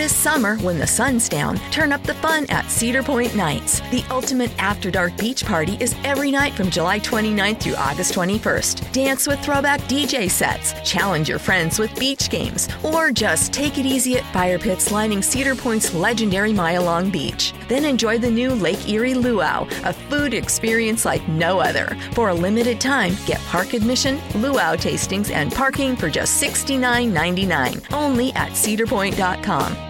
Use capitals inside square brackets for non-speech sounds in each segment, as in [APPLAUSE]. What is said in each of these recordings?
This summer, when the sun's down, turn up the fun at Cedar Point Nights. The ultimate after dark beach party is every night from July 29th through August 21st. Dance with throwback DJ sets, challenge your friends with beach games, or just take it easy at fire pits lining Cedar Point's legendary Mile Long Beach. Then enjoy the new Lake Erie Luau, a food experience like no other. For a limited time, get park admission, luau tastings, and parking for just $69.99 only at cedarpoint.com.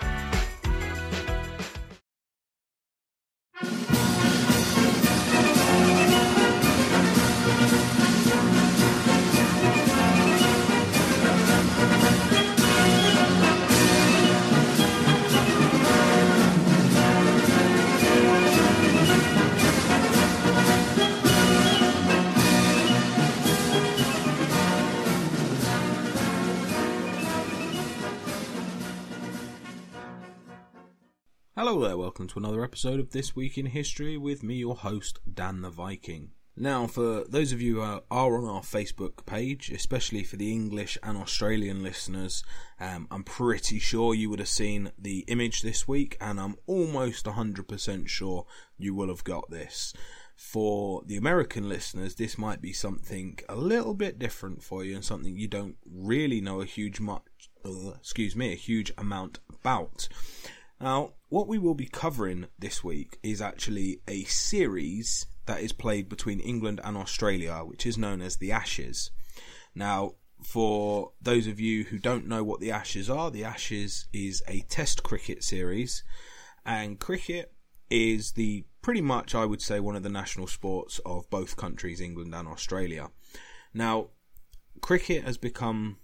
Hello there, welcome to another episode of This Week in History with me, your host, Dan the Viking. Now, for those of you who are, on our Facebook page, especially for the English and Australian listeners, um, I'm pretty sure you would have seen the image this week, and I'm almost 100% sure you will have got this. For the American listeners, this might be something a little bit different for you and something you don't really know a huge much, uh, excuse me, a huge amount about. Now, what we will be covering this week is actually a series that is played between England and Australia, which is known as the Ashes. Now, for those of you who don't know what the Ashes are, the Ashes is a test cricket series, and cricket is the pretty much, I would say, one of the national sports of both countries, England and Australia. Now, cricket has become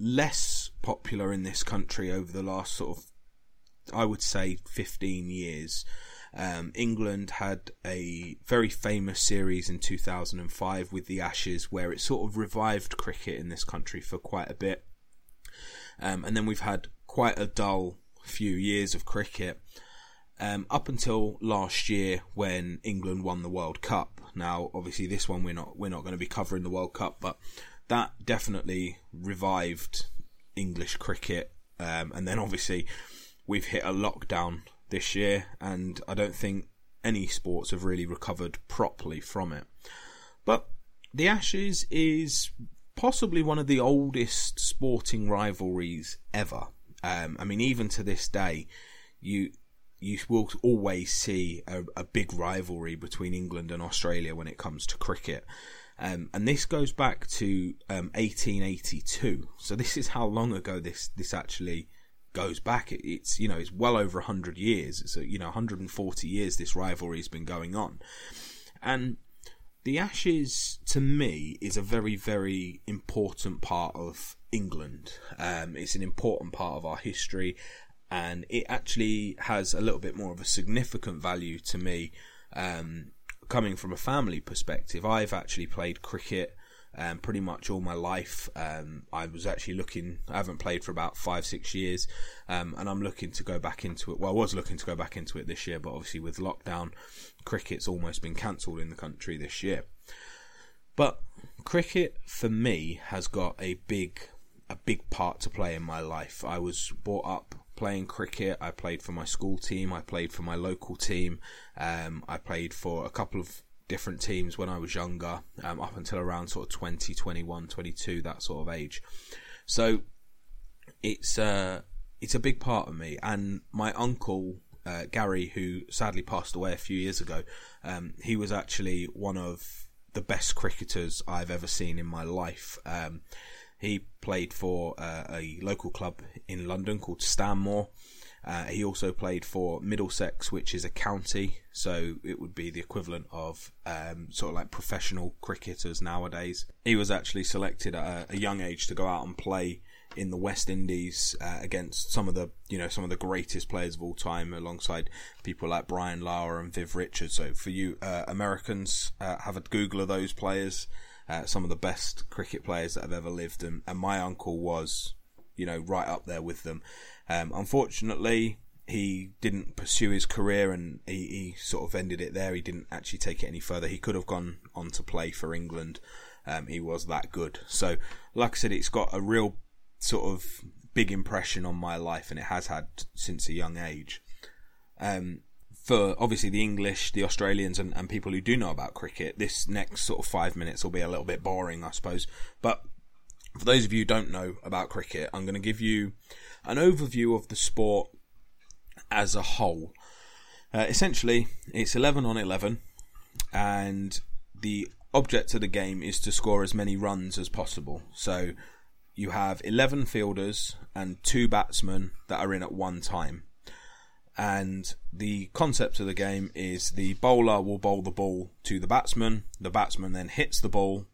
less popular in this country over the last sort of I would say 15 years. Um, England had a very famous series in 2005 with the Ashes where it sort of revived cricket in this country for quite a bit. Um, and then we've had quite a dull few years of cricket um, up until last year when England won the World Cup. Now, obviously, this one we're not we're not going to be covering the World Cup, but that definitely revived English cricket. Um, and then obviously we've hit a lockdown this year, and I don't think any sports have really recovered properly from it. But the Ashes is possibly one of the oldest sporting rivalries ever. Um, I mean, even to this day, you you will always see a, a, big rivalry between England and Australia when it comes to cricket. Um, and this goes back to um, 1882. So this is how long ago this this actually goes back. It, it's you know it's well over hundred years. It's you know 140 years this rivalry has been going on, and the Ashes to me is a very very important part of England. Um, it's an important part of our history, and it actually has a little bit more of a significant value to me. Um, coming from a family perspective, I've actually played cricket um, pretty much all my life. Um, I was actually looking, I haven't played for about five, six years, um, and I'm looking to go back into it. Well, I was looking to go back into it this year, but obviously with lockdown, cricket's almost been cancelled in the country this year. But cricket for me has got a big, a big part to play in my life. I was brought up playing cricket. I played for my school team. I played for my local team. Um, I played for a couple of different teams when I was younger, um, up until around sort of 20, 21, 22, that sort of age. So it's uh, it's a big part of me. And my uncle uh, Gary, who sadly passed away a few years ago, um, he was actually one of the best cricketers I've ever seen in my life. Um, he played for uh, a local club in London called Stanmore. Uh, he also played for Middlesex, which is a county, so it would be the equivalent of um, sort of like professional cricketers nowadays. He was actually selected at a, a, young age to go out and play in the West Indies uh, against some of the you know some of the greatest players of all time, alongside people like Brian Lara and Viv Richards. So for you uh, Americans, uh, have a Google of those players. Uh, some of the best cricket players that have ever lived, and, and my uncle was, you know, right up there with them. Um, unfortunately, he didn't pursue his career and he, he, sort of ended it there. He didn't actually take it any further. He could have gone on to play for England. Um, he was that good. So, like I said, it's got a real sort of big impression on my life, and it has had since a young age. Um, for obviously the English, the Australians, and, and people who do know about cricket, this next sort of five minutes will be a little bit boring, I suppose. But for those of you who don't know about cricket, I'm going to give you an overview of the sport as a whole. Uh, essentially, it's 11 on 11, and the object of the game is to score as many runs as possible. So you have 11 fielders and two batsmen that are in at one time. And the concept of the game is the bowler will bowl the ball to the batsman, the batsman then hits the ball,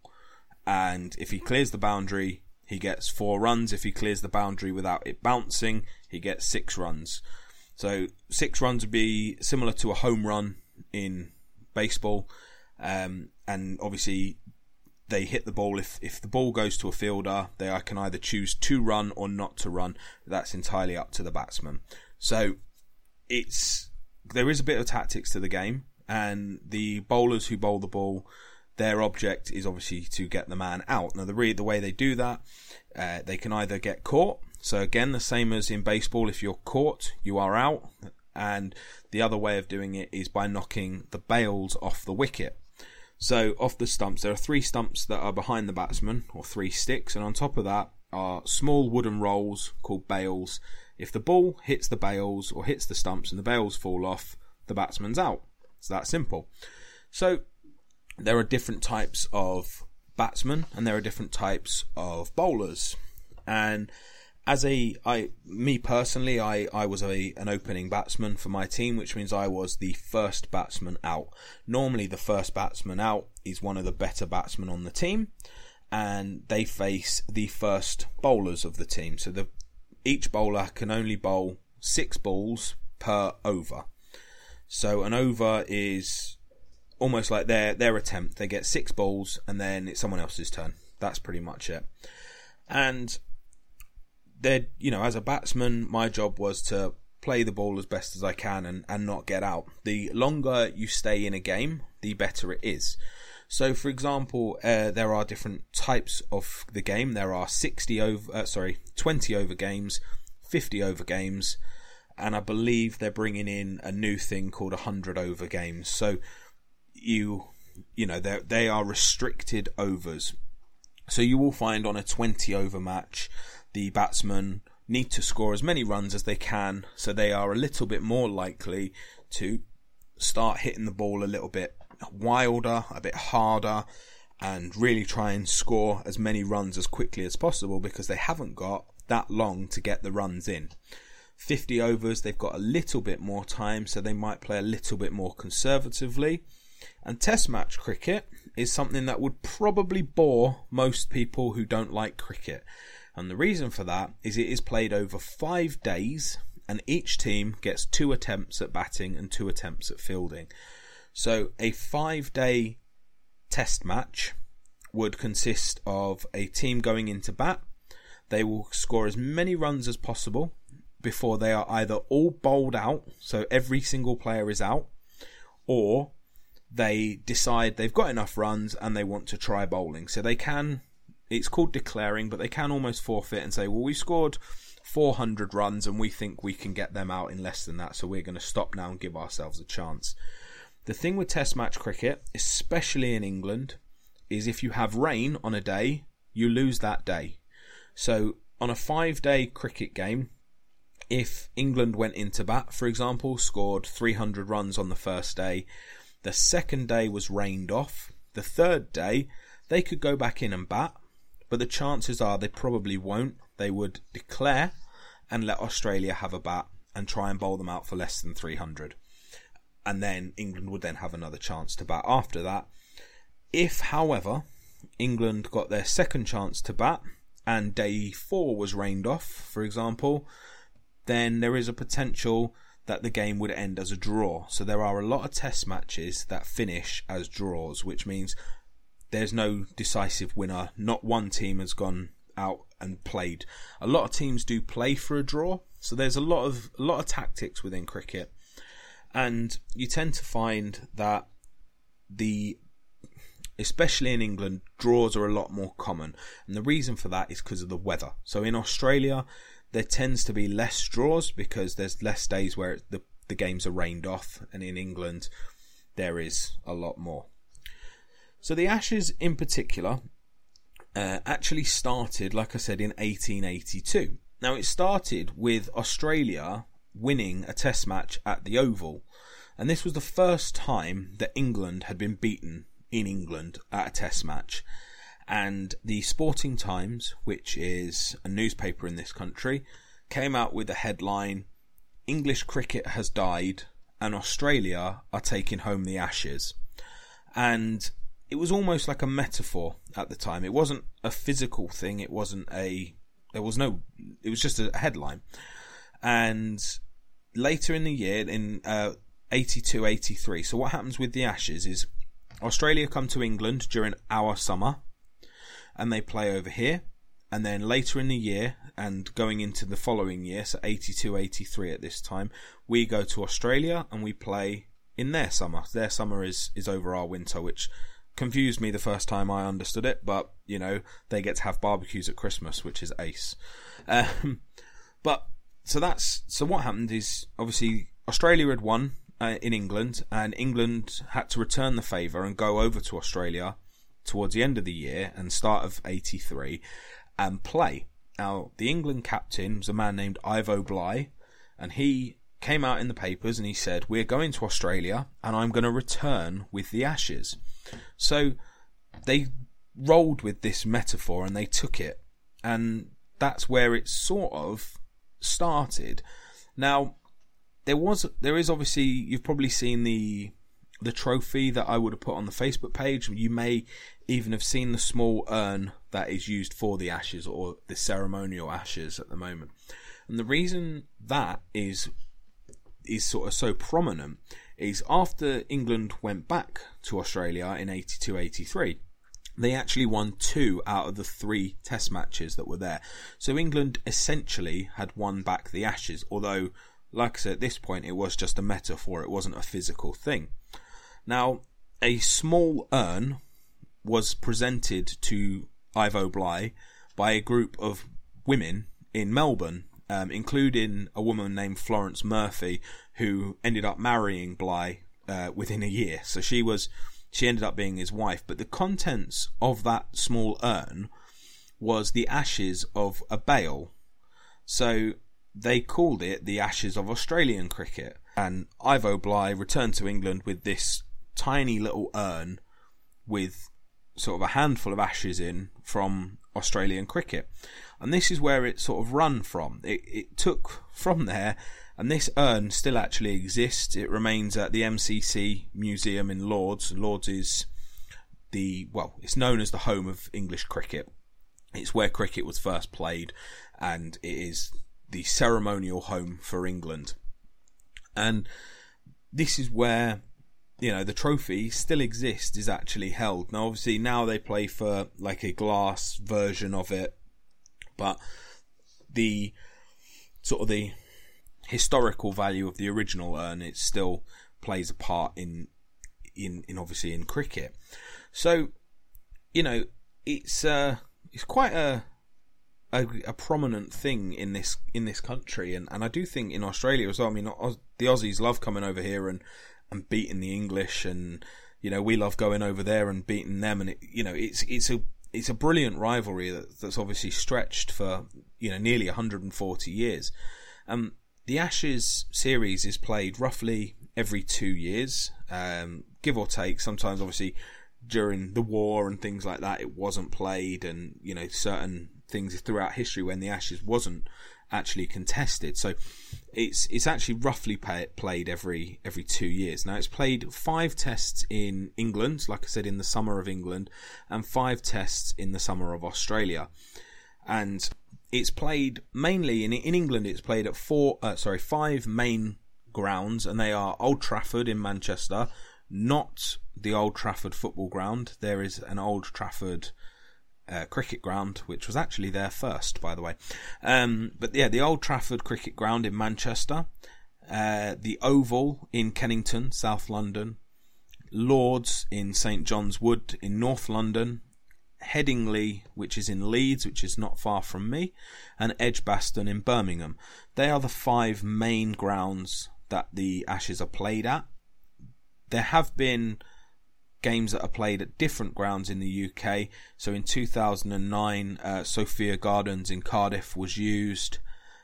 and if he clears the boundary, he gets four runs. If he clears the boundary without it bouncing, he gets six runs. So six runs would be similar to a home run in baseball, um, and obviously they hit the ball. If if the ball goes to a fielder, they can either choose to run or not to run. That's entirely up to the batsman. So it's there is a bit of tactics to the game, and the bowlers who bowl the ball, their object is obviously to get the man out. Now the re- the way they do that, uh, they can either get caught so again, the same as in baseball, if you're caught, you are out. And the other way of doing it is by knocking the bails off the wicket. So off the stumps, there are three stumps that are behind the batsman, or three sticks, and on top of that are small wooden rolls called bails. If the ball hits the bails or hits the stumps and the bails fall off, the batsman's out. It's that simple. So there are different types of batsmen and there are different types of bowlers. And as a I me personally, I I was a an opening batsman for my team, which means I was the first batsman out. Normally, the first batsman out is one of the better batsmen on the team, and they face the first bowlers of the team. So the each bowler can only bowl six balls per over. So an over is almost like their their attempt. They get six balls, and then it's someone else's turn. That's pretty much it. And they're you know as a batsman, my job was to play the ball as best as I can and, and not get out. The longer you stay in a game, the better it is. So, for example, uh, there are different types of the game. There are 60 over, uh, sorry, 20 over games, 50 over games, and I believe they're bringing in a new thing called 100 over games. So, you, you know, they they are restricted overs. So you will find on a 20 over match the batsmen need to score as many runs as they can, so they are a little bit more likely to start hitting the ball a little bit wilder, a bit harder, and really try and score as many runs as quickly as possible because they haven't got that long to get the runs in. 50 overs, they've got a little bit more time, so they might play a little bit more conservatively. And test match cricket is something that would probably bore most people who don't like cricket. And the reason for that is it is played over five days, and each team gets two attempts at batting and two attempts at fielding. So a five day test match would consist of a team going into bat. They will score as many runs as possible before they are either all bowled out, so every single player is out, or they decide they've got enough runs and they want to try bowling. So they can it's called declaring, but they can almost forfeit and say, well, we scored 400 runs and we think we can get them out in less than that, so we're going to stop now and give ourselves a chance. The thing with Test match cricket, especially in England, is if you have rain on a day, you lose that day. So on a five day cricket game, if England went into bat, for example, scored 300 runs on the first day, the second day was rained off, the third day, they could go back in and bat, but the chances are they probably won't. They would declare and let Australia have a bat and try and bowl them out for less than 300. And then England would then have another chance to bat after that. If, however, England got their second chance to bat and day four was rained off, for example, then there is a potential that the game would end as a draw. So there are a lot of test matches that finish as draws, which means there's no decisive winner. Not one team has gone out and played. A lot of teams do play for a draw, so there's a lot of a lot of tactics within cricket, and you tend to find that the especially in England, draws are a lot more common. And the reason for that is because of the weather. So in Australia, there tends to be less draws because there's less days where the, the games are rained off. And in England, there is a lot more. So the Ashes in particular uh, actually started, like I said, in 1882. Now it started with Australia winning a test match at the Oval. And this was the first time that England had been beaten in England at a test match. And the Sporting Times, which is a newspaper in this country, came out with a headline English cricket has died and Australia are taking home the ashes. And it was almost like a metaphor at the time. It wasn't a physical thing, it wasn't a. There was no. It was just a headline. And later in the year, in uh, 82 83, so what happens with the Ashes is Australia come to England during our summer and they play over here. And then later in the year and going into the following year, so 82 83 at this time, we go to Australia and we play in their summer. Their summer is, is over our winter, which confused me the first time I understood it, but you know, they get to have barbecues at Christmas, which is ace. Um, but so that's so what happened is obviously Australia had won uh, in England, and England had to return the favour and go over to Australia towards the end of the year and start of '83 and play. Now, the England captain was a man named Ivo Bligh, and he came out in the papers and he said, "We're going to Australia, and I'm going to return with the Ashes." So they rolled with this metaphor and they took it, and that's where it sort of started. Now, there was there is obviously you've probably seen the the trophy that I would have put on the Facebook page. You may even have seen the small urn that is used for the ashes or the ceremonial ashes at the moment. And the reason that is is sort of so prominent is after England went back to Australia in 82 83 they actually won two out of the three test matches that were there. So England essentially had won back the Ashes, although like I said, at this point, it was just a metaphor, it wasn't a physical thing. Now, a small urn was presented to Ivo Bligh by a group of women in Melbourne, um, including a woman named Florence Murphy, who ended up marrying Bligh uh, within a year. So she was, she ended up being his wife. But the contents of that small urn was the ashes of a bail. So they called it the Ashes of Australian cricket. And Ivo Bligh returned to England with this tiny little urn with sort of a handful of ashes in from Australian cricket. And this is where it sort of run from. It, it took from there, and this urn still actually exists. It remains at the MCC Museum in Lords. Lords is the, well, it's known as the home of English cricket. It's where cricket was first played, and it is the ceremonial home for England. And this is where you know the trophy still exists is actually held now obviously now they play for like a glass version of it but the sort of the historical value of the original urn it still plays a part in in in obviously in cricket so you know it's uh it's quite a a, a, prominent thing in this in this country, and, and I do think in Australia as well. I mean, the Aussies love coming over here and, and beating the English, and you know we love going over there and beating them, and it, you know it's it's a it's a brilliant rivalry that, that's obviously stretched for you know nearly 140 years. Um, the Ashes series is played roughly every two years, um, give or take. Sometimes, obviously, during the war and things like that, it wasn't played, and you know certain things throughout history when the Ashes wasn't actually contested. So it's it's actually roughly pay, played every every two years. Now it's played five tests in England, like I said, in the summer of England, and five tests in the summer of Australia. and it's played mainly in in England. It's played at four, uh, sorry, five main grounds, and they are Old Trafford in Manchester, not the Old Trafford football ground. There is an Old Trafford uh, cricket ground, which was actually there first, by the way. Um, but yeah, the Old Trafford cricket ground in Manchester, uh, the Oval in Kennington, South London, Lords in St John's Wood in North London, Headingley, which is in Leeds, which is not far from me, and Edgbaston in Birmingham. They are the five main grounds that the Ashes are played at. There have been games that are played at different grounds in the UK. So in 2009, uh, Sophia Gardens in Cardiff was used.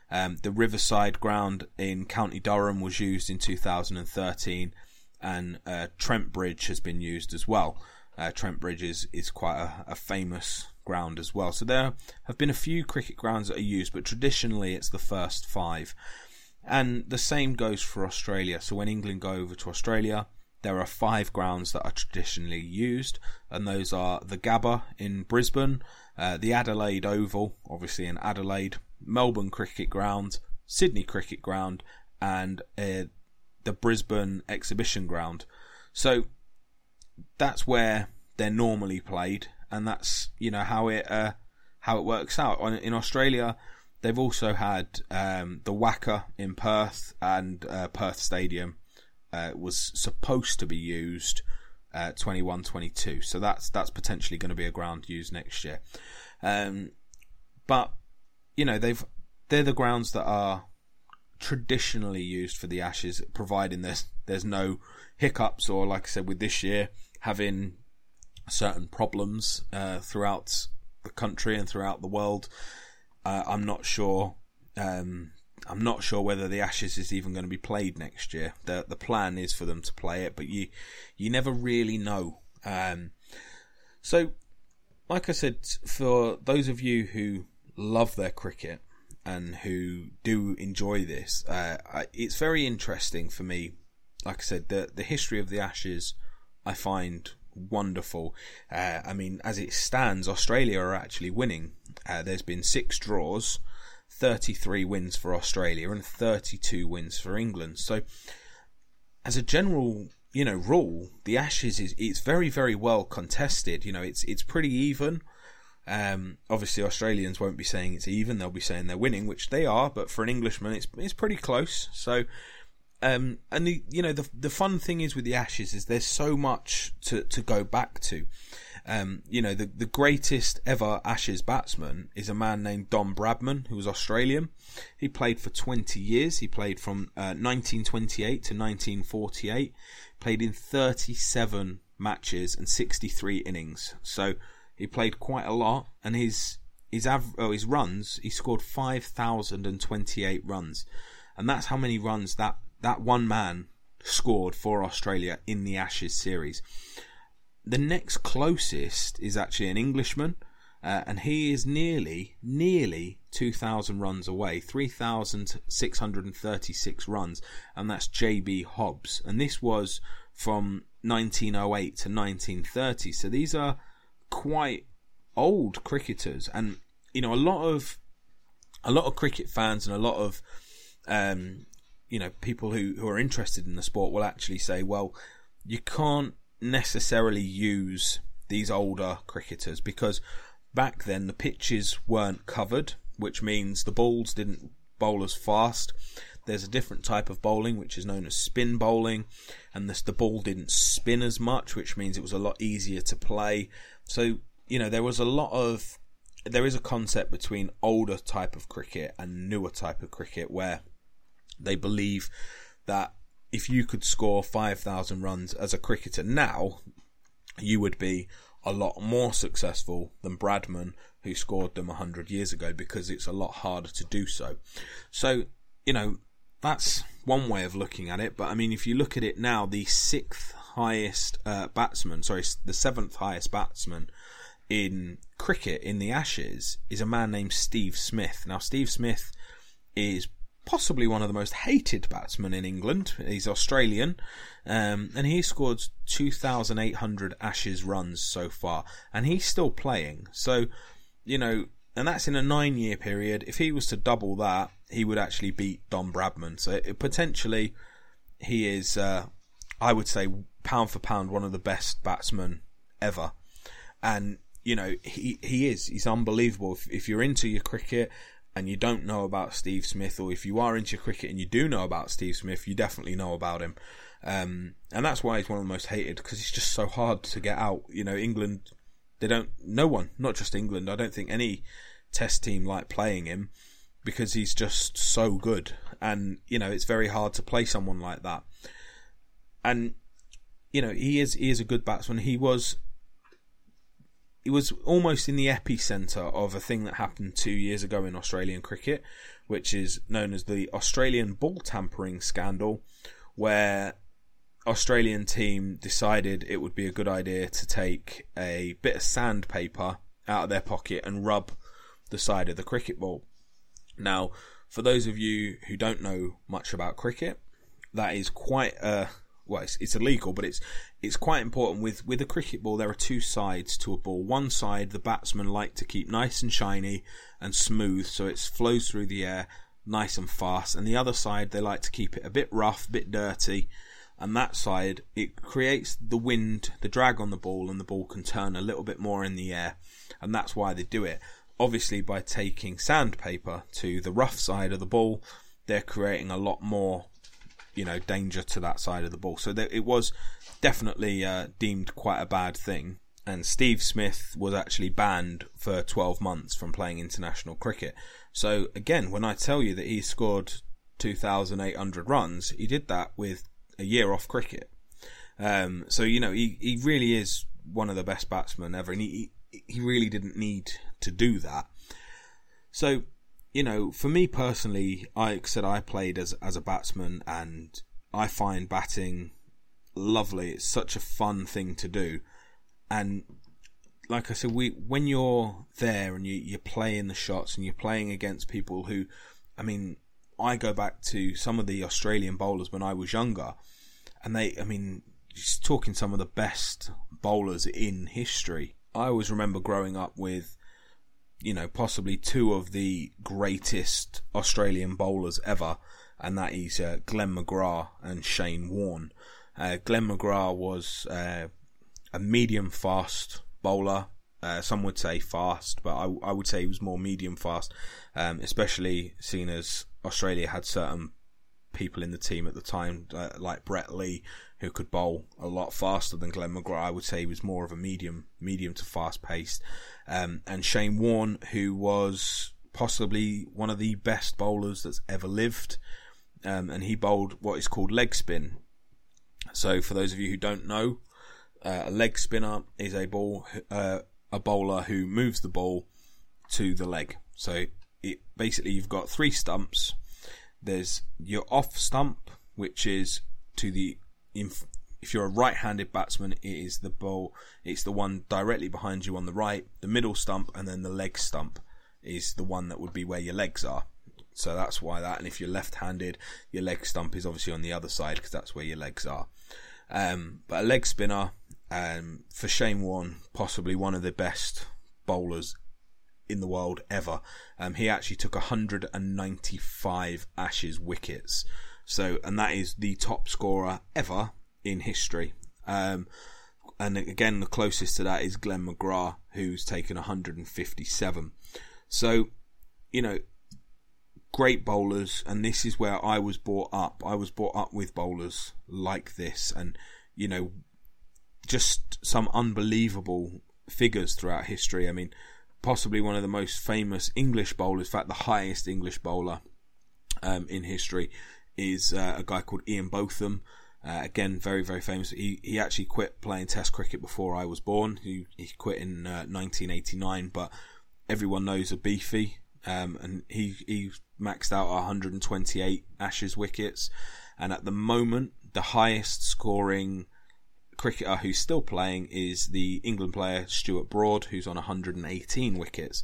Um, the Riverside ground in County Durham was used in 2013, and uh, Trent Bridge has been used as well. Uh, Trent Bridge is, is quite a, a, famous ground as well. So there have been a few cricket grounds that are used, but traditionally it's the first five. And the same goes for Australia. So when England go over to Australia, there are five grounds that are traditionally used, and those are the Gabba in Brisbane, uh, the Adelaide Oval, obviously in Adelaide, Melbourne Cricket Ground, Sydney Cricket Ground, and uh, the Brisbane Exhibition Ground. So that's where they're normally played, and that's you know how it uh, how it works out. In Australia, they've also had um, the WACA in Perth and uh, Perth Stadium uh, was supposed to be used uh, 21 22 so that's that's potentially going to be a ground used next year um, but you know they've they're the grounds that are traditionally used for the ashes providing there's there's no hiccups or like i said with this year having certain problems uh, throughout the country and throughout the world. Uh, I'm not sure. Um, I'm not sure whether the Ashes is even going to be played next year. the The plan is for them to play it, but you you never really know. Um, so, like I said, for those of you who love their cricket and who do enjoy this, uh, it's very interesting for me. Like I said, the the history of the Ashes I find wonderful. Uh, I mean, as it stands, Australia are actually winning. Uh, there's been six draws, 33 wins for Australia, and 32 wins for England. So, as a general, you know, rule, the Ashes is it's very, very well contested. You know, it's it's pretty even. Um, obviously, Australians won't be saying it's even; they'll be saying they're winning, which they are. But for an Englishman, it's it's pretty close. So um, and the, you know the the fun thing is with the Ashes is there's so much to, to go back to. Um, you know the the greatest ever Ashes batsman is a man named Don Bradman who was Australian. He played for 20 years. He played from uh, 1928 to 1948. Played in 37 matches and 63 innings. So he played quite a lot. And his his av- oh, his runs he scored 5,028 runs, and that's how many runs that that one man scored for Australia in the Ashes series. The next closest is actually an Englishman, uh, and he is nearly, nearly 2,000 runs away, 3,636 runs, and that's JB Hobbs. And this was from 1908 to 1930. So these are quite old cricketers, and you know a lot of a lot of cricket fans and a lot of um, you know people who who are interested in the sport will actually say, well, you can't necessarily use these older cricketers because back then the pitches weren't covered, which means the balls didn't bowl as fast. There's a different type of bowling which is known as spin bowling, and this, the ball didn't spin as much, which means it was a lot easier to play. So you know there was a lot of there is a concept between older type of cricket and newer type of cricket where they believe that if you could score 5,000 runs as a cricketer now, you would be a lot more successful than Bradman, who scored them 100 years ago, because it's a lot harder to do so. So, you know, that's one way of looking at it. But I mean, if you look at it now, the sixth highest uh, batsman, sorry, the seventh highest batsman in cricket in the Ashes is a man named Steve Smith. Now, Steve Smith is possibly one of the most hated batsmen in England. He's Australian, um, and he scored 2,800 Ashes runs so far, and he's still playing. So, you know, and that's in a nine year period. If he was to double that, he would actually beat Don Bradman. So it, potentially, he is, uh, I would say, pound for pound, one of the best batsmen ever. And you know, he he is. He's unbelievable. If, if you're into your cricket and you don't know about Steve Smith, or if you are into cricket and you do know about Steve Smith, you definitely know about him. Um, and that's why he's one of the most hated because he's just so hard to get out. You know, England, they don't, no one, not just England, I don't think any test team like playing him because he's just so good. And, you know, it's very hard to play someone like that. And, you know, he is, he is a good batsman. He was, he was almost in the epicenter of a thing that happened two years ago in Australian cricket, which is known as the Australian ball tampering scandal, where Australian team decided it would be a good idea to take a bit of sandpaper out of their pocket and rub the side of the cricket ball. Now, for those of you who don't know much about cricket, that is quite a well, it's, it's illegal, but it's it's quite important. With with a cricket ball, there are two sides to a ball. One side, the batsmen like to keep nice and shiny and smooth, so it flows through the air nice and fast. And the other side, they like to keep it a bit rough, a bit dirty, and that side it creates the wind, the drag on the ball, and the ball can turn a little bit more in the air, and that's why they do it. Obviously, by taking sandpaper to the rough side of the ball, they're creating a lot more, you know, danger to that side of the ball. So there, it was definitely uh, deemed quite a bad thing. And Steve Smith was actually banned for 12 months from playing international cricket. So again, when I tell you that he scored 2,800 runs, he did that with a year off cricket. Um, so you know he he really is one of the best batsmen ever, and he he really didn't need to do that. So you know, for me personally, I said I played as as a batsman, and I find batting lovely. It's such a fun thing to do, and like I said, we when you're there and you you're playing the shots and you're playing against people who, I mean, I go back to some of the Australian bowlers when I was younger, and they, I mean, just talking some of the best bowlers in history. I always remember growing up with, you know, possibly two of the greatest Australian bowlers ever, and that is uh, Glenn McGrath and Shane Warne. Uh, Glenn McGrath was uh, a medium fast bowler. Uh, some would say fast, but I, I, would say he was more medium fast, um, especially seeing as Australia had certain people in the team at the time, uh, like Brett Lee, who could bowl a lot faster than Glenn McGrath. I would say he was more of a medium, medium to fast paced. Um, and Shane Warne, who was possibly one of the best bowlers that's ever lived. Um, and he bowled what is called leg spin. So, for those of you who don't know, uh, a leg spinner is a ball, uh, a bowler who moves the ball to the leg. So, it basically you've got three stumps there's your off stump, which is to the if you're a right-handed batsman, it is the ball. It's the one directly behind you on the right. The middle stump and then the leg stump is the one that would be where your legs are. So that's why that. And if you're left-handed, your leg stump is obviously on the other side because that's where your legs are. Um, but a leg spinner, um, for Shane Warne, possibly one of the best bowlers in the world ever. Um, he actually took 195 Ashes wickets. So, and that is the top scorer ever in history. Um, and again, the closest to that is Glenn McGrath, who's taken 157. So, you know, great bowlers, and this is where I was brought up. I was brought up with bowlers like this, and you know, just some unbelievable figures throughout history. I mean, possibly one of the most famous English bowlers, in fact, the highest English bowler um, in history, is uh, a guy called Ian Botham. Uh, again, very, very famous. He, he actually quit playing Test cricket before I was born. He, he quit in uh, 1989, but everyone knows a beefy. Um, and he, he maxed out 128 Ashes wickets. And at the moment, the highest scoring cricketer who's still playing is the England player Stuart Broad, who's on 118 wickets.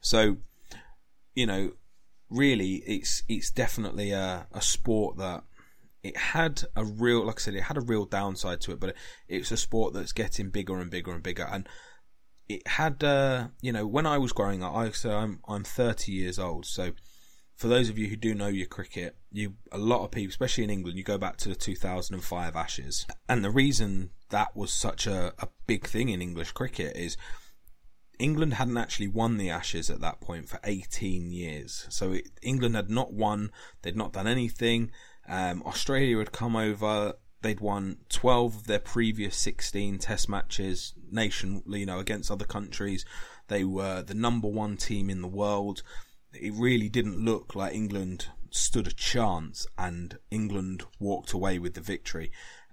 So, you know, really, it's it's definitely a, a sport that it had a real, like I said, it had a real downside to it, but it's a sport that's getting bigger and bigger and bigger. And it had, uh, you know, when I was growing up, I so I'm I'm 30 years old, so for those of you who do know your cricket, you a lot of people, especially in England, you go back to the 2005 Ashes, and the reason that was such a, a big thing in English cricket is England hadn't actually won the Ashes at that point for 18 years. So it, England had not won, they'd not done anything. Um, Australia had come over, they'd won 12 of their previous 16 test matches nation, you know, against other countries. They were the number one team in the world. It really didn't look like England stood a chance and England walked away with the victory.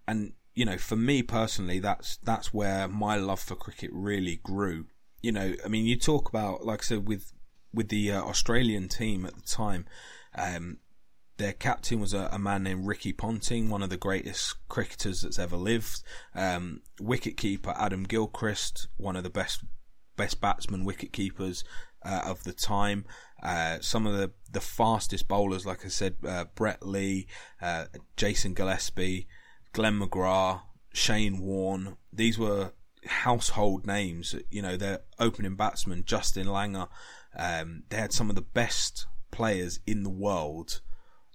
And, you know, for me personally, that's, that's where my love for cricket really grew you know, I mean, you talk about, like I said, with with the uh, Australian team at the time, um, their captain was a, a, man named Ricky Ponting, one of the greatest cricketers that's ever lived. Um, wicketkeeper Adam Gilchrist, one of the best best batsman wicket keepers uh, of the time. Uh, some of the, the fastest bowlers, like I said, uh, Brett Lee, uh, Jason Gillespie, Glenn McGrath, Shane Warne. These were household names. You know, their opening batsman Justin Langer. Um, they had some of the best players in the world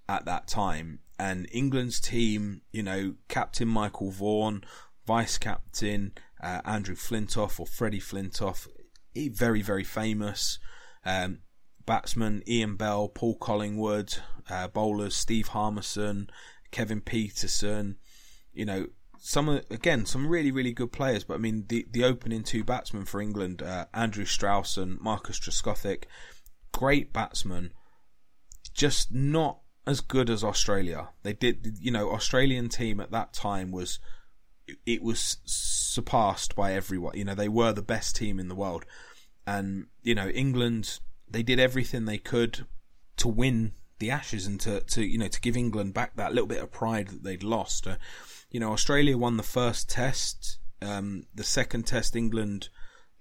at that time. And England's team, you know, captain Michael Vaughan, vice captain uh, Andrew Flintoff or Freddie Flintoff, very very famous. Um, batsman Ian Bell, Paul Collingwood, uh, bowlers Steve Harmison, Kevin Pietersen. You know, some again some really really good players. But I mean the the opening two batsmen for England, uh, Andrew Strauss and Marcus Trescothick, great batsmen, just not as good as Australia. They did you know Australian team at that time was it was surpassed by everyone. You know they were the best team in the world, and you know England they did everything they could to win the Ashes and to, to you know to give England back that little bit of pride that they'd lost. Uh, you know, Australia won the first test. Um, the second test, England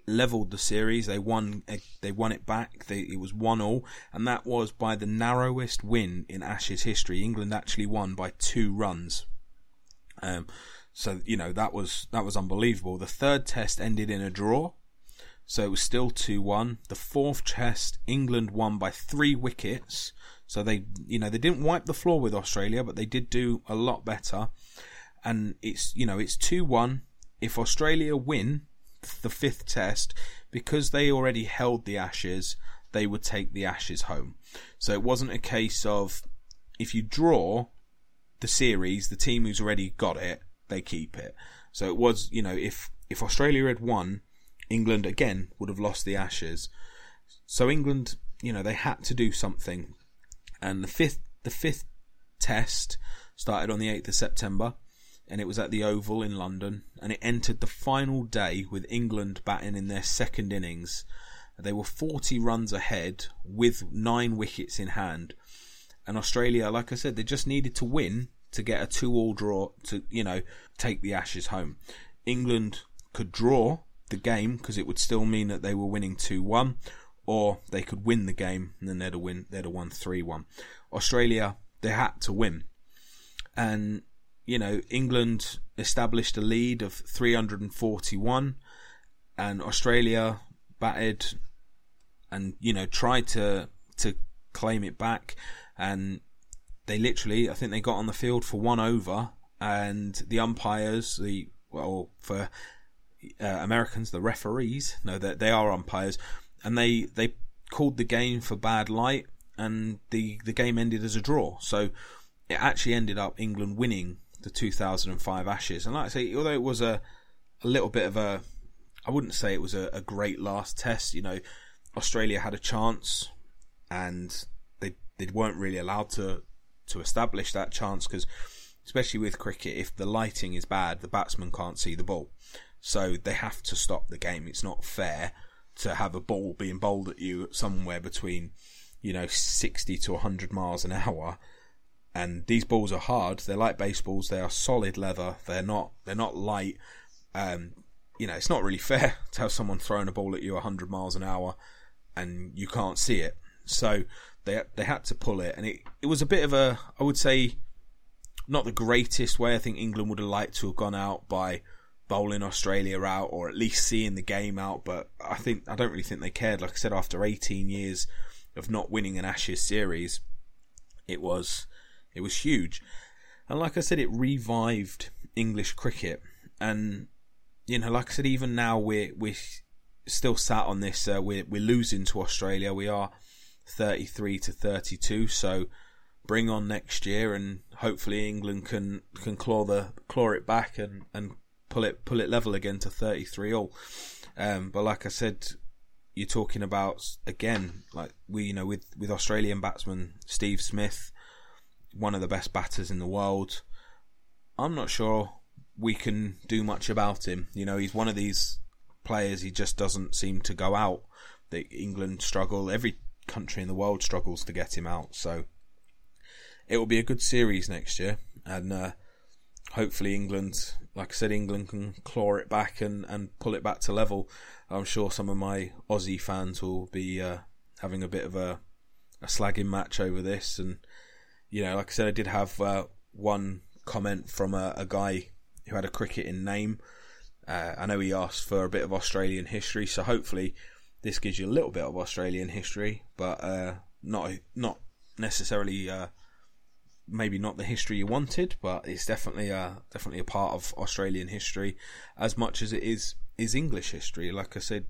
leveled the series. They won. Eh, they won it back. They, it was one all, and that was by the narrowest win in Ashes history. England actually won by two runs. Um, so you know that was that was unbelievable. The third test ended in a draw, so it was still two one. The fourth test, England won by three wickets. So they, you know, they didn't wipe the floor with Australia, but they did do a lot better and it's you know it's two one. If Australia win the fifth test, because they already held the Ashes, they would take the Ashes home. So it wasn't a case of if you draw the series, the team who's already got it, they keep it. So it was, you know, if if Australia had won, England again would have lost the Ashes. So England, you know, they had to do something. And the fifth the fifth test started on the 8th of September and it was at the Oval in London, and it entered the final day with England batting in their second innings. They were 40 runs ahead with nine wickets in hand. And Australia, like I said, they just needed to win to get a two-all draw to, you know, take the Ashes home. England could draw the game because it would still mean that they were winning 2-1 or they could win the game and then they'd have win they'd have won 3-1. Australia they had to win. And you know, England established a lead of 341, and Australia batted and you know tried to to claim it back, and they literally, I think they got on the field for one over, and the umpires, the well for uh, Americans, the referees, no, that they, they are umpires, and they they called the game for bad light, and the the game ended as a draw. So it actually ended up England winning the 2005 Ashes. And like I say, although it was a a little bit of a, I wouldn't say it was a, a great last test. You know, Australia had a chance, and they they weren't really allowed to to establish that chance because, especially with cricket, if the lighting is bad, the batsman can't see the ball, so they have to stop the game. It's not fair to have a ball being bowled at you somewhere between, you know, 60 to 100 miles an hour and these balls are hard. They're like baseballs. They are solid leather. They're not. They're not light. Um, you know, it's not really fair [LAUGHS] to have someone throwing a ball at you 100 miles an hour and you can't see it. So they they had to pull it, and it it was a bit of a I would say not the greatest way. I think England would have liked to have gone out by bowling Australia out or at least seeing the game out. But I think I don't really think they cared. Like I said, after 18 years of not winning an Ashes series, it was it was huge. And like I said, it revived English cricket. And you know, like I said, even now we're we're still sat on this. Uh, we're we're losing to Australia. We are 33 to 32. So bring on next year, and hopefully England can can claw the claw it back and and pull it pull it level again to 33 all. Um, but like I said, you're talking about again, like we you know with with Australian batsman Steve Smith, one of the best batters in the world. I'm not sure we can do much about him. You know, he's one of these players. He just doesn't seem to go out. The England struggle. Every country in the world struggles to get him out. So it will be a good series next year, and uh, hopefully England, like I said, England can claw it back and, and pull it back to level. I'm sure some of my Aussie fans will be uh, having a bit of a, a slagging match over this, and you know, like I said, I did have uh, one comment from a, a, guy who had a cricket in name. Uh, I know he asked for a bit of Australian history, so hopefully this gives you a little bit of Australian history, but uh, not not necessarily uh, maybe not the history you wanted, but it's definitely a definitely a part of Australian history as much as it is is English history. Like I said,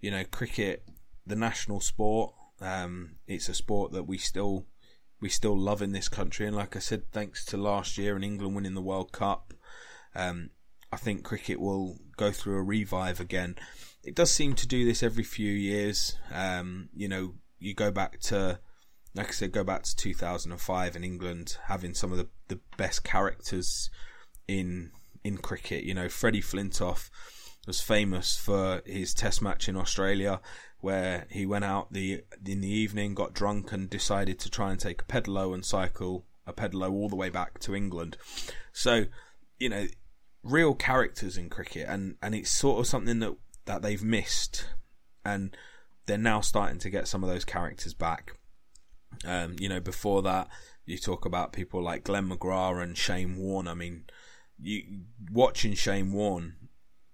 you know, cricket, the national sport. Um, it's a sport that we still we still love in this country, and like I said, thanks to last year and England winning the World Cup, um, I think cricket will go through a revive again it does seem to do this every few years. Um, you know, you go back to, like I said, go back to 2005 in England, having some of the, the best characters in in cricket. You know, Freddie Flintoff was famous for his Test match in Australia, where he went out the in the evening, got drunk, and decided to try and take a pedalo and cycle a pedalo all the way back to England. So, you know, real characters in cricket, and and it's sort of something that that they've missed, and they're now starting to get some of those characters back. Um, you know, before that, you talk about people like Glenn McGrath and Shane Warne. I mean, you watching Shane Warne,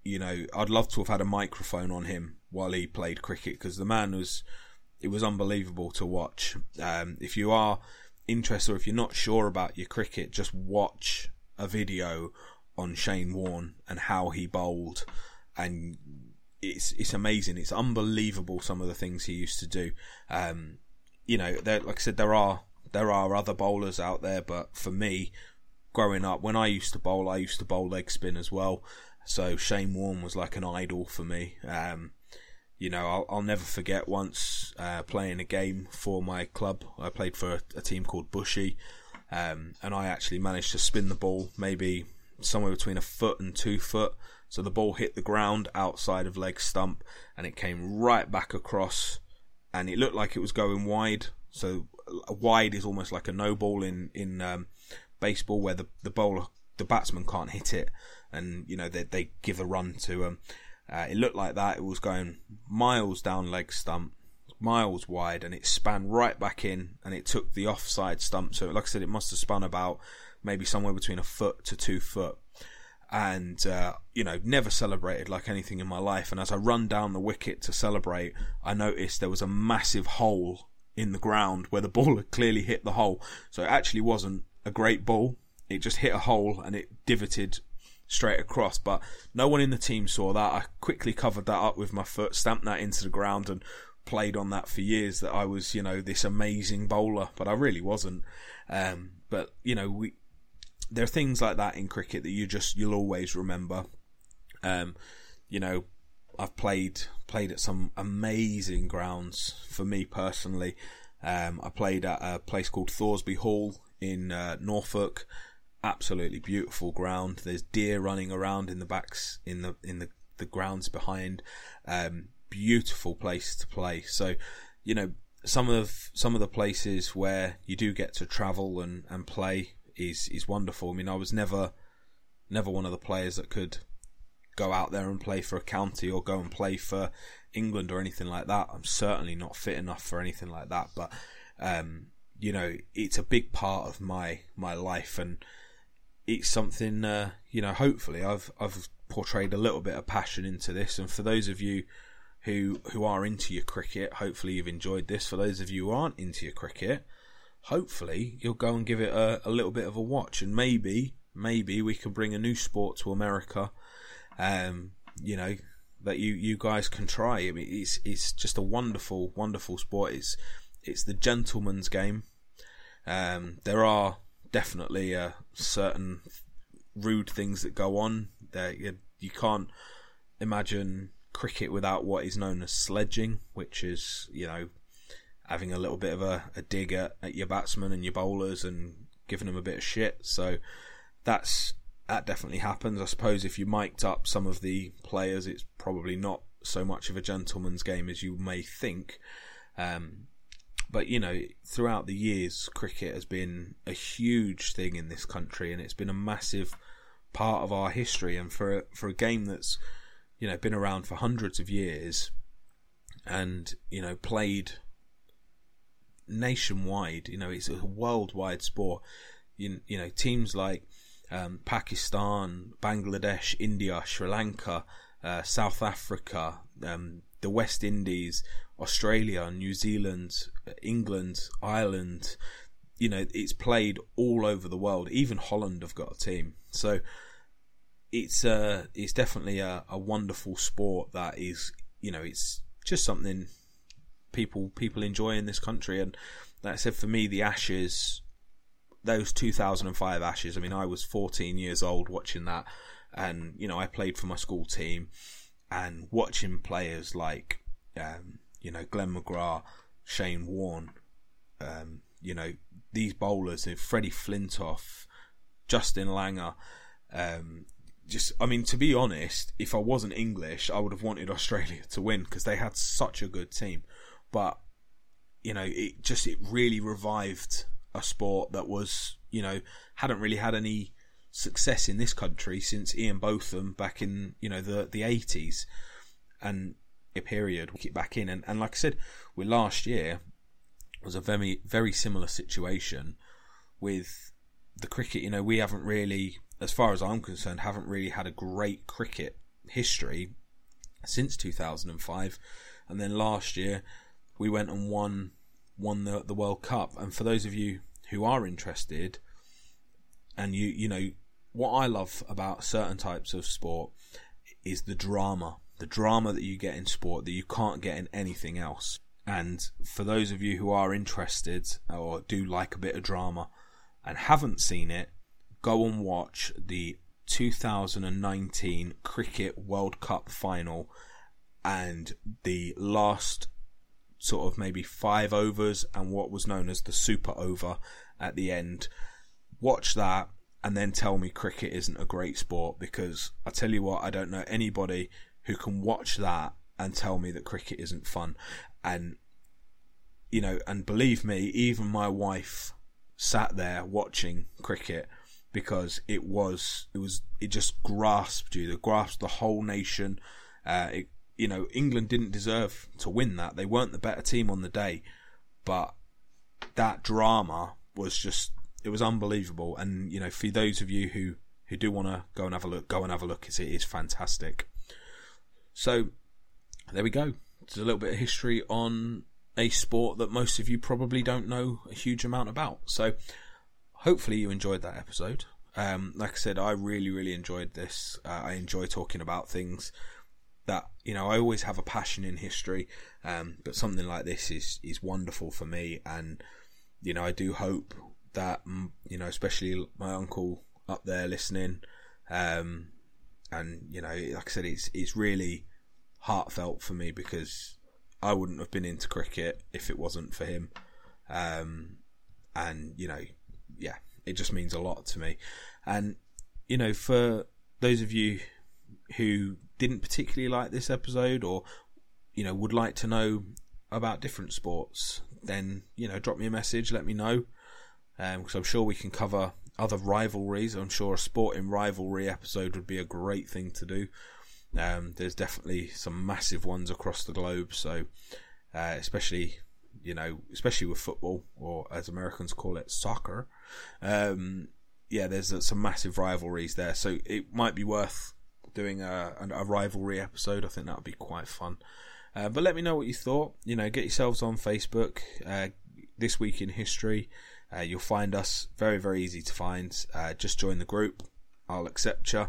you know, I'd love to have had a microphone on him while he played cricket because the man was, it was unbelievable to watch. Um, if you are interested or if you're not sure about your cricket, just watch a video on Shane Warne and how he bowled, and it's it's amazing. It's unbelievable some of the things he used to do. Um, you know, there, like I said, there are there are other bowlers out there, but for me, growing up, when I used to bowl, I used to bowl leg spin as well. So Shane Warne was like an idol for me. Um, you know, I'll, I'll, never forget once uh, playing a game for my club. I played for a, a team called Bushy, um, and I actually managed to spin the ball maybe somewhere between a foot and two foot so the ball hit the ground outside of leg stump and it came right back across and it looked like it was going wide. So wide is almost like a no ball in, in um, baseball where the, the bowler, the batsman can't hit it and, you know, they, they give a run to him. Uh, it looked like that. It was going miles down leg stump, miles wide, and it span right back in, and it took the offside stump. So, like I said, it must have spun about maybe somewhere between a foot to two foot and uh, you know never celebrated like anything in my life. And as i run down the wicket to celebrate i noticed there was a massive hole in the ground where the [LAUGHS] ball had clearly hit the hole. So it actually wasn't a great ball. It just hit a hole and it divoted straight across. But no one in the team saw that. I quickly covered that up with my foot stamped that into the ground and played on that for years that i was you know this amazing bowler. But i really wasn't. Um, but you know we there are things like that in cricket that you just you'll always remember. Um, you know, I've played played at some amazing grounds for me personally. Um, I played at a place called Thoresby Hall in uh, Norfolk. Absolutely beautiful ground. There's deer running around in the backs in the in the, the grounds behind. Um, beautiful place to play. So, you know, some of some of the places where you do get to travel and, and play is is wonderful. I mean, I was never never one of the players that could go out there and play for a county or go and play for England or anything like that. I'm certainly not fit enough for anything like that. But um, you know, it's a big part of my my life, and it's something uh, you know. Hopefully, I've I've portrayed a little bit of passion into this. And for those of you who who are into your cricket, hopefully you've enjoyed this. For those of you who aren't into your cricket, hopefully you'll go and give it a, a little bit of a watch, and maybe maybe we can bring a new sport to America. Um, you know that you you guys can try. I mean, it's it's just a wonderful wonderful sport. It's it's the gentleman's game. Um, there are definitely uh, certain rude things that go on. There you, you can't imagine cricket without what is known as sledging, which is you know having a little bit of a, a dig at, at your batsmen and your bowlers and giving them a bit of shit. So that's that definitely happens. I suppose if you mic'd up some of the players, it's probably not so much of a gentleman's game as you may think. Um, but you know, throughout the years, cricket has been a huge thing in this country, and it's been a massive part of our history. And for a, for a game that's you know been around for hundreds of years, and you know played nationwide, you know it's a worldwide sport. You, you know teams like um, Pakistan, Bangladesh, India, Sri Lanka, uh, South Africa, um, the West Indies, Australia, New Zealand, England, Ireland. You know, it's played all over the world. Even Holland have got a team. So it's uh, it's definitely a, a wonderful sport that is, you know, it's just something people people enjoy in this country. And like I said, for me, the Ashes, those 2005 Ashes. I mean, I was 14 years old watching that, and you know, I played for my school team, and watching players like um, you know, Glenn McGrath, Shane Warne, um, you know, these bowlers, and Freddie Flintoff, Justin Langer, um, just, I mean, to be honest, if I wasn't English, I would have wanted Australia [LAUGHS] to win because they had such a good team. But, you know, it just, it really revived a sport that was, you know, hadn't really had any success in this country since Ian Botham back in, you know, the, the 80s. And a period, get back in. And, and like I said, with last year was a very very similar situation with the cricket. You know, we haven't really, as far as I'm concerned, haven't really had a great cricket history since 2005. And then last year we went and won won the the World Cup. And for those of you who are interested, and you you know what I love about certain types of sport is the drama the drama that you get in sport that you can't get in anything else. And for those of you who are interested or do like a bit of drama and haven't seen it, go and watch the 2019 Cricket World Cup final and the last sort of maybe five overs and what was known as the super over at the end. Watch that and then tell me cricket isn't a great sport because I tell you what, I don't know anybody who can watch that and tell me that cricket isn't fun. And, you know, and believe me, even my wife sat there watching cricket because it was, it was, it just grasped you, it grasped the whole nation. Uh, it, you know, England didn't deserve to win that. They weren't the better team on the day, but that drama was just, it was unbelievable. And, you know, for those of you who, who do want to go and have a look, go and have a look. It is fantastic. So there we go. It's a little bit of history on a sport that most of you probably don't know a huge amount about. So hopefully you enjoyed that episode. Um, like I said, I really, really enjoyed this. Uh, I enjoy talking about things that you know. I always have a passion in history, um, but something like this is is wonderful for me, and you know, I do hope that mm, you know, especially my uncle up there listening, um, and you know, like I said, it's it's really heartfelt for me because I wouldn't have been into cricket if it wasn't for him. Um, and you know, yeah, it just means a lot to me. And you know, for those of you who didn't particularly like this episode, or you know, would like to know about different sports, then you know, drop me a message, let me know, because um, I'm sure we can cover other rivalries. I'm sure a sporting rivalry episode would be a great thing to do. Um, there's definitely some massive ones across the globe. So, uh, especially you know, especially with football or as Americans call it, soccer. Um, yeah, there's uh, some massive rivalries there. So it might be worth doing a, a rivalry episode. I think that would be quite fun. Uh, but let me know what you thought. You know, get yourselves on Facebook. Uh, this week in history, uh, you'll find us very very easy to find. Uh, just join the group. I'll accept you,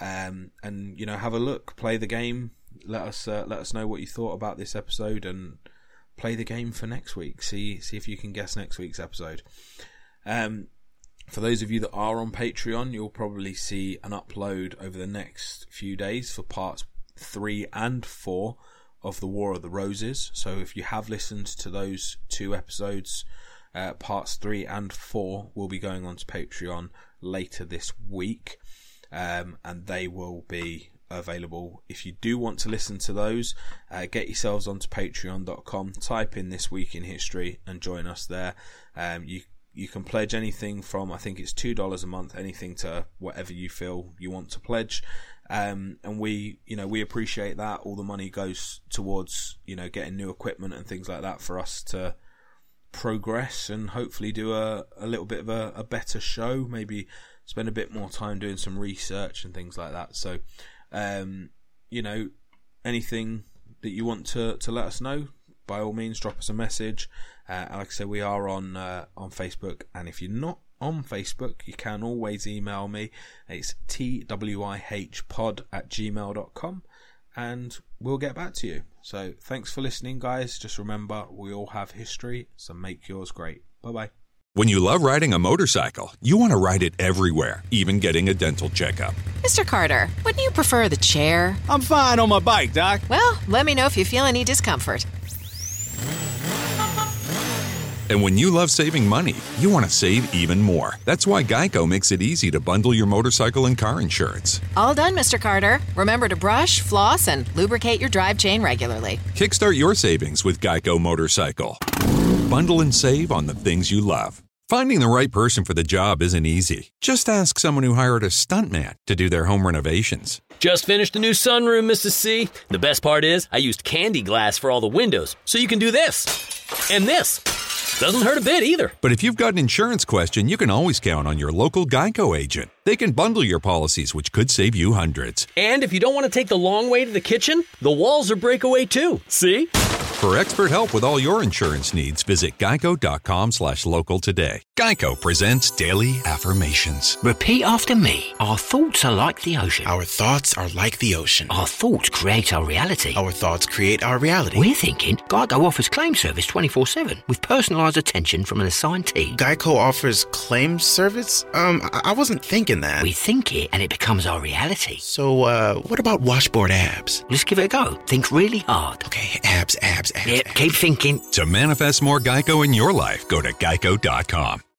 um, and you know have a look, play the game. Let us uh, let us know what you thought about this episode, and play the game for next week. See see if you can guess next week's episode. Um, for those of you that are on Patreon, you'll probably see an upload over the next few days for parts three and four of the War of the Roses. So if you have listened to those two episodes, uh, parts three and four will be going on to Patreon later this week, um, and they will be available. If you do want to listen to those, uh, get yourselves onto patreon.com, type in this week in history, and join us there. Um, you you can pledge anything from I think it's two dollars a month, anything to whatever you feel you want to pledge. Um, and we, you know, we appreciate that. All the money goes towards, you know, getting new equipment and things like that for us to progress and hopefully do a, a little bit of a, a better show. Maybe spend a bit more time doing some research and things like that. So, um, you know, anything that you want to, to let us know, by all means, drop us a message. Uh, like I said, we are on uh, on Facebook, and if you're not on Facebook, you can always email me. It's twihpod at gmail.com and we'll get back to you. So thanks for listening, guys. Just remember, we all have history, so make yours great. Bye bye. When you love riding a motorcycle, you want to ride it everywhere, even getting a dental checkup. Mr. Carter, wouldn't you prefer the chair? I'm fine on my bike, Doc. Well, let me know if you feel any discomfort. And when you love saving money, you want to save even more. That's why Geico makes it easy to bundle your motorcycle and car insurance. All done, Mr. Carter. Remember to brush, floss, and lubricate your drive chain regularly. Kickstart your savings with Geico Motorcycle. Bundle and save on the things you love. Finding the right person for the job isn't easy. Just ask someone who hired a stuntman to do their home renovations. Just finished a new sunroom, Mrs. C. The best part is, I used candy glass for all the windows, so you can do this and this. Doesn't hurt a bit either. But if you've got an insurance question, you can always count on your local Geico agent. They can bundle your policies, which could save you hundreds. And if you don't want to take the long way to the kitchen, the walls are breakaway too. See? For expert help with all your insurance needs, visit geico.com slash local today. Geico presents Daily Affirmations. Repeat after me. Our thoughts are like the ocean. Our thoughts are like the ocean. Our thoughts create our reality. Our thoughts create our reality. We're thinking Geico offers claim service 24-7 with personalised attention from an assigned team. Geico offers claim service? Um, I, I wasn't thinking that. We think it and it becomes our reality. So, uh, what about washboard abs? Let's give it a go. Think really hard. Okay, abs, abs, abs. Yep, keep thinking. To manifest more Geico in your life, go to geico.com.